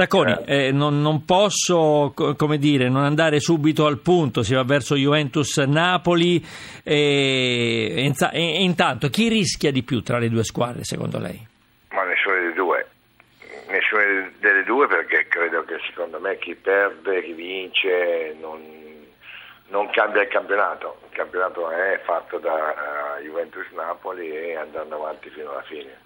Tacconi, eh, non, non, posso come dire, non andare subito al punto, si va verso Juventus-Napoli e, e, e intanto chi rischia di più tra le due squadre secondo lei? Ma nessuna delle due, nessuna delle due perché credo che secondo me chi perde, chi vince non, non cambia il campionato, il campionato è fatto da uh, Juventus-Napoli e andando avanti fino alla fine.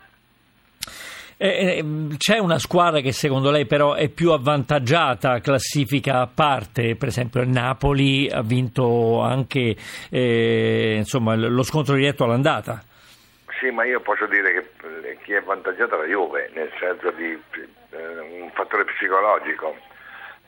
Eh, eh, c'è una squadra che secondo lei però è più avvantaggiata, classifica a parte, per esempio il Napoli ha vinto anche eh, insomma, lo scontro diretto all'andata. Sì, ma io posso dire che eh, chi è avvantaggiato è la Juve, nel senso di eh, un fattore psicologico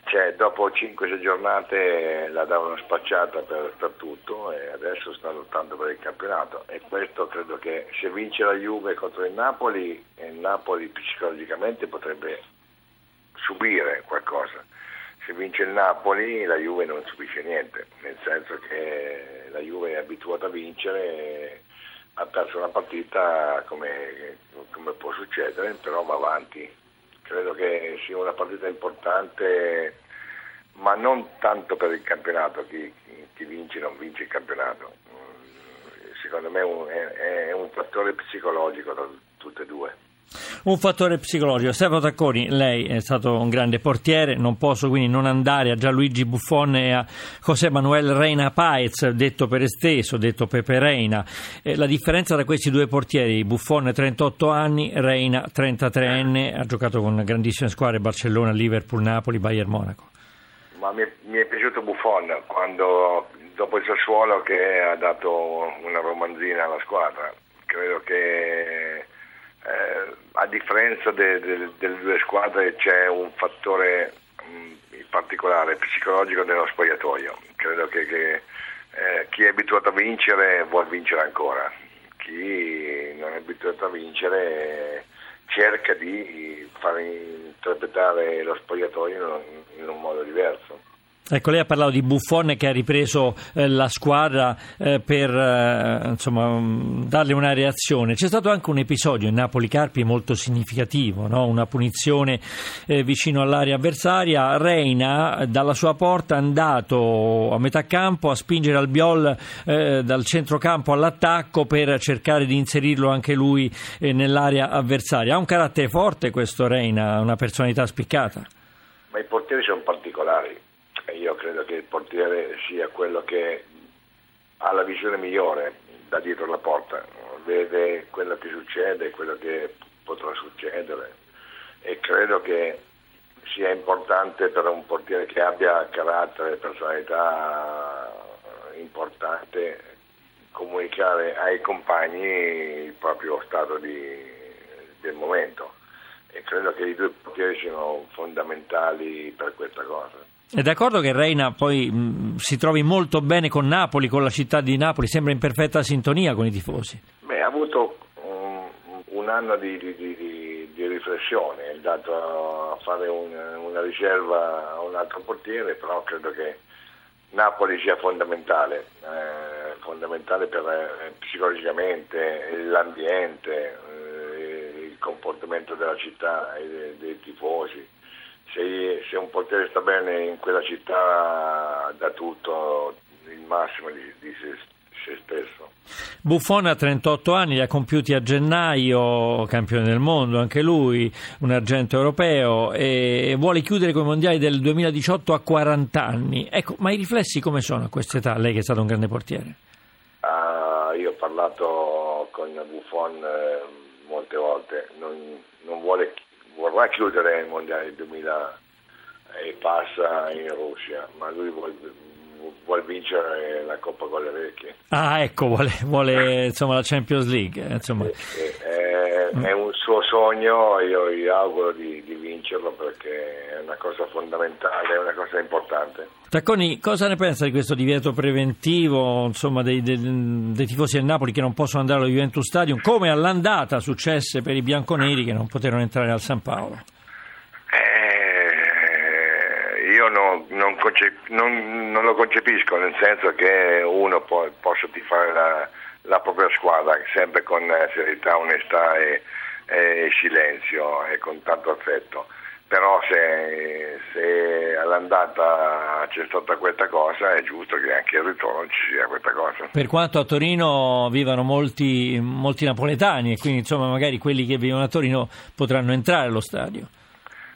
cioè, dopo 5-6 giornate la davano spacciata per, per, tutto e adesso sta lottando per il campionato e questo credo che se vince la Juve contro il Napoli, il Napoli psicologicamente potrebbe subire qualcosa. Se vince il Napoli la Juve non subisce niente, nel senso che la Juve è abituata a vincere, ha perso una partita come, come può succedere, però va avanti credo che sia una partita importante, ma non tanto per il campionato, chi, chi vince non vince il campionato. Mm, secondo me è, è un fattore psicologico tra tutte e due. Un fattore psicologico. Stefano Tacconi, lei è stato un grande portiere, non posso quindi non andare a Gianluigi Buffon e a José Manuel Reina Paez, detto per esteso, detto Pepe Reina. Eh, la differenza tra questi due portieri, Buffon 38 anni, Reina 33enne, ha giocato con grandissime squadre, Barcellona, Liverpool, Napoli, Bayern Monaco. Ma mi è, mi è piaciuto Buffon quando, dopo il Sassuolo che ha dato una romanzina alla squadra. Credo che eh, a differenza de, de, delle due squadre c'è un fattore mh, mm, in particolare psicologico nello spogliatoio. Credo che, che eh, chi è abituato a vincere vuole vincere ancora, chi non è abituato a vincere cerca di far interpretare lo spogliatoio in, in un modo diverso. Ecco, lei ha parlato di Buffon che ha ripreso eh, la squadra eh, per eh, insomma, um, darle una reazione. C'è stato anche un episodio in Napoli-Carpi molto significativo, no? una punizione eh, vicino all'area avversaria. Reina dalla sua porta è andato a metà campo a spingere Albiol eh, dal centrocampo all'attacco per cercare di inserirlo anche lui eh, nell'area avversaria. Ha un carattere forte questo Reina, una personalità spiccata. Ma i portieri sono particolari io credo che il portiere sia quello che ha la visione migliore da dietro la porta, vede quello che succede, quello che potrà succedere. E credo che sia importante per un portiere che abbia carattere e personalità importante comunicare ai compagni il proprio stato di, del momento. E credo che i due portieri siano fondamentali per questa cosa. È d'accordo che Reina poi mh, si trovi molto bene con Napoli, con la città di Napoli, sembra in perfetta sintonia con i tifosi? Beh, ha avuto un, un anno di, di, di, di, riflessione, è andato a fare un, una riserva a un altro portiere, però credo che Napoli sia fondamentale, eh, fondamentale per, eh, psicologicamente, l'ambiente, eh, il comportamento della città e dei, dei tifosi se, se, un portiere sta bene in quella città dà tutto il massimo di, di se, se, stesso. Buffon ha 38 anni, li ha compiuti a gennaio, campione del mondo anche lui, un argento europeo e vuole chiudere con i mondiali del 2018 a 40 anni. Ecco, ma i riflessi come sono a questa età, lei che è stato un grande portiere? Uh, io ho parlato con Buffon eh, molte volte, non, non vuole vorrà chiudere il mondiale 2000 e passa in Russia, ma lui vuole, vuole vincere la Coppa con le vecchie. Ah, ecco, vuole, vuole insomma, la Champions League. Insomma. È, è, un suo sogno, io gli auguro di, di, vincerlo perché è una cosa fondamentale, è una cosa importante. Tacconi, cosa ne pensa di questo divieto preventivo insomma, dei, dei, dei, tifosi del Napoli che non possono andare allo Juventus Stadium, come all'andata successe per i bianconeri che non poterono entrare al San Paolo? io non, non, concep- non, non, lo concepisco, nel senso che uno può, possa tifare la, la, propria squadra sempre con serietà, onestà e, e, silenzio e con tanto affetto, però se, se, all'andata c'è stata questa cosa è giusto che anche al ritorno ci sia questa cosa. Per quanto a Torino vivano molti, molti napoletani e quindi insomma magari quelli che vivono a Torino potranno entrare allo stadio.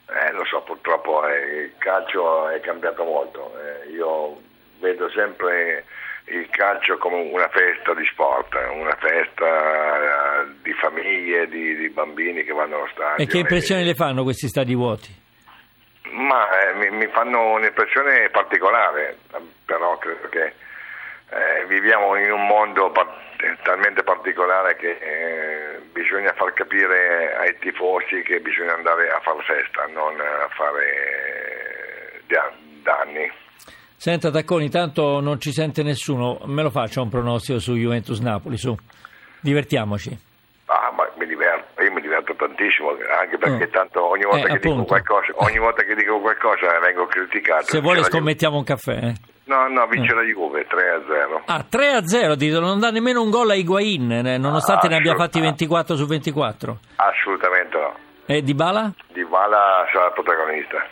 Eh, lo so, purtroppo eh, il calcio è cambiato molto. Eh, io vedo sempre il calcio come una festa di sport, una festa eh, di famiglie, di, di bambini che vanno allo stadio. E che impressione e... le fanno questi stadi vuoti? Ma eh, mi, mi, fanno un'impressione particolare, però credo che eh, viviamo in un mondo par- talmente particolare che eh, bisogna far capire ai tifosi che bisogna andare a fare festa, non a fare danni. Senta Tacconi, tanto non ci sente nessuno, me lo faccia un pronostico su Juventus-Napoli, su. Divertiamoci. Ah, ma mi diverto, io mi diverto tantissimo, anche perché oh. tanto ogni volta, eh, che dico qualcosa, ogni volta che dico qualcosa vengo criticato. Se vuole scommettiamo un caffè. Eh. No, no, vince eh. la Juve 3-0. Ah, 3-0, dite, non dà nemmeno un gol a Higuain, eh, nonostante ah, ne abbia fatti 24 su 24. Assolutamente no. E Di Bala? Di Bala sarà protagonista.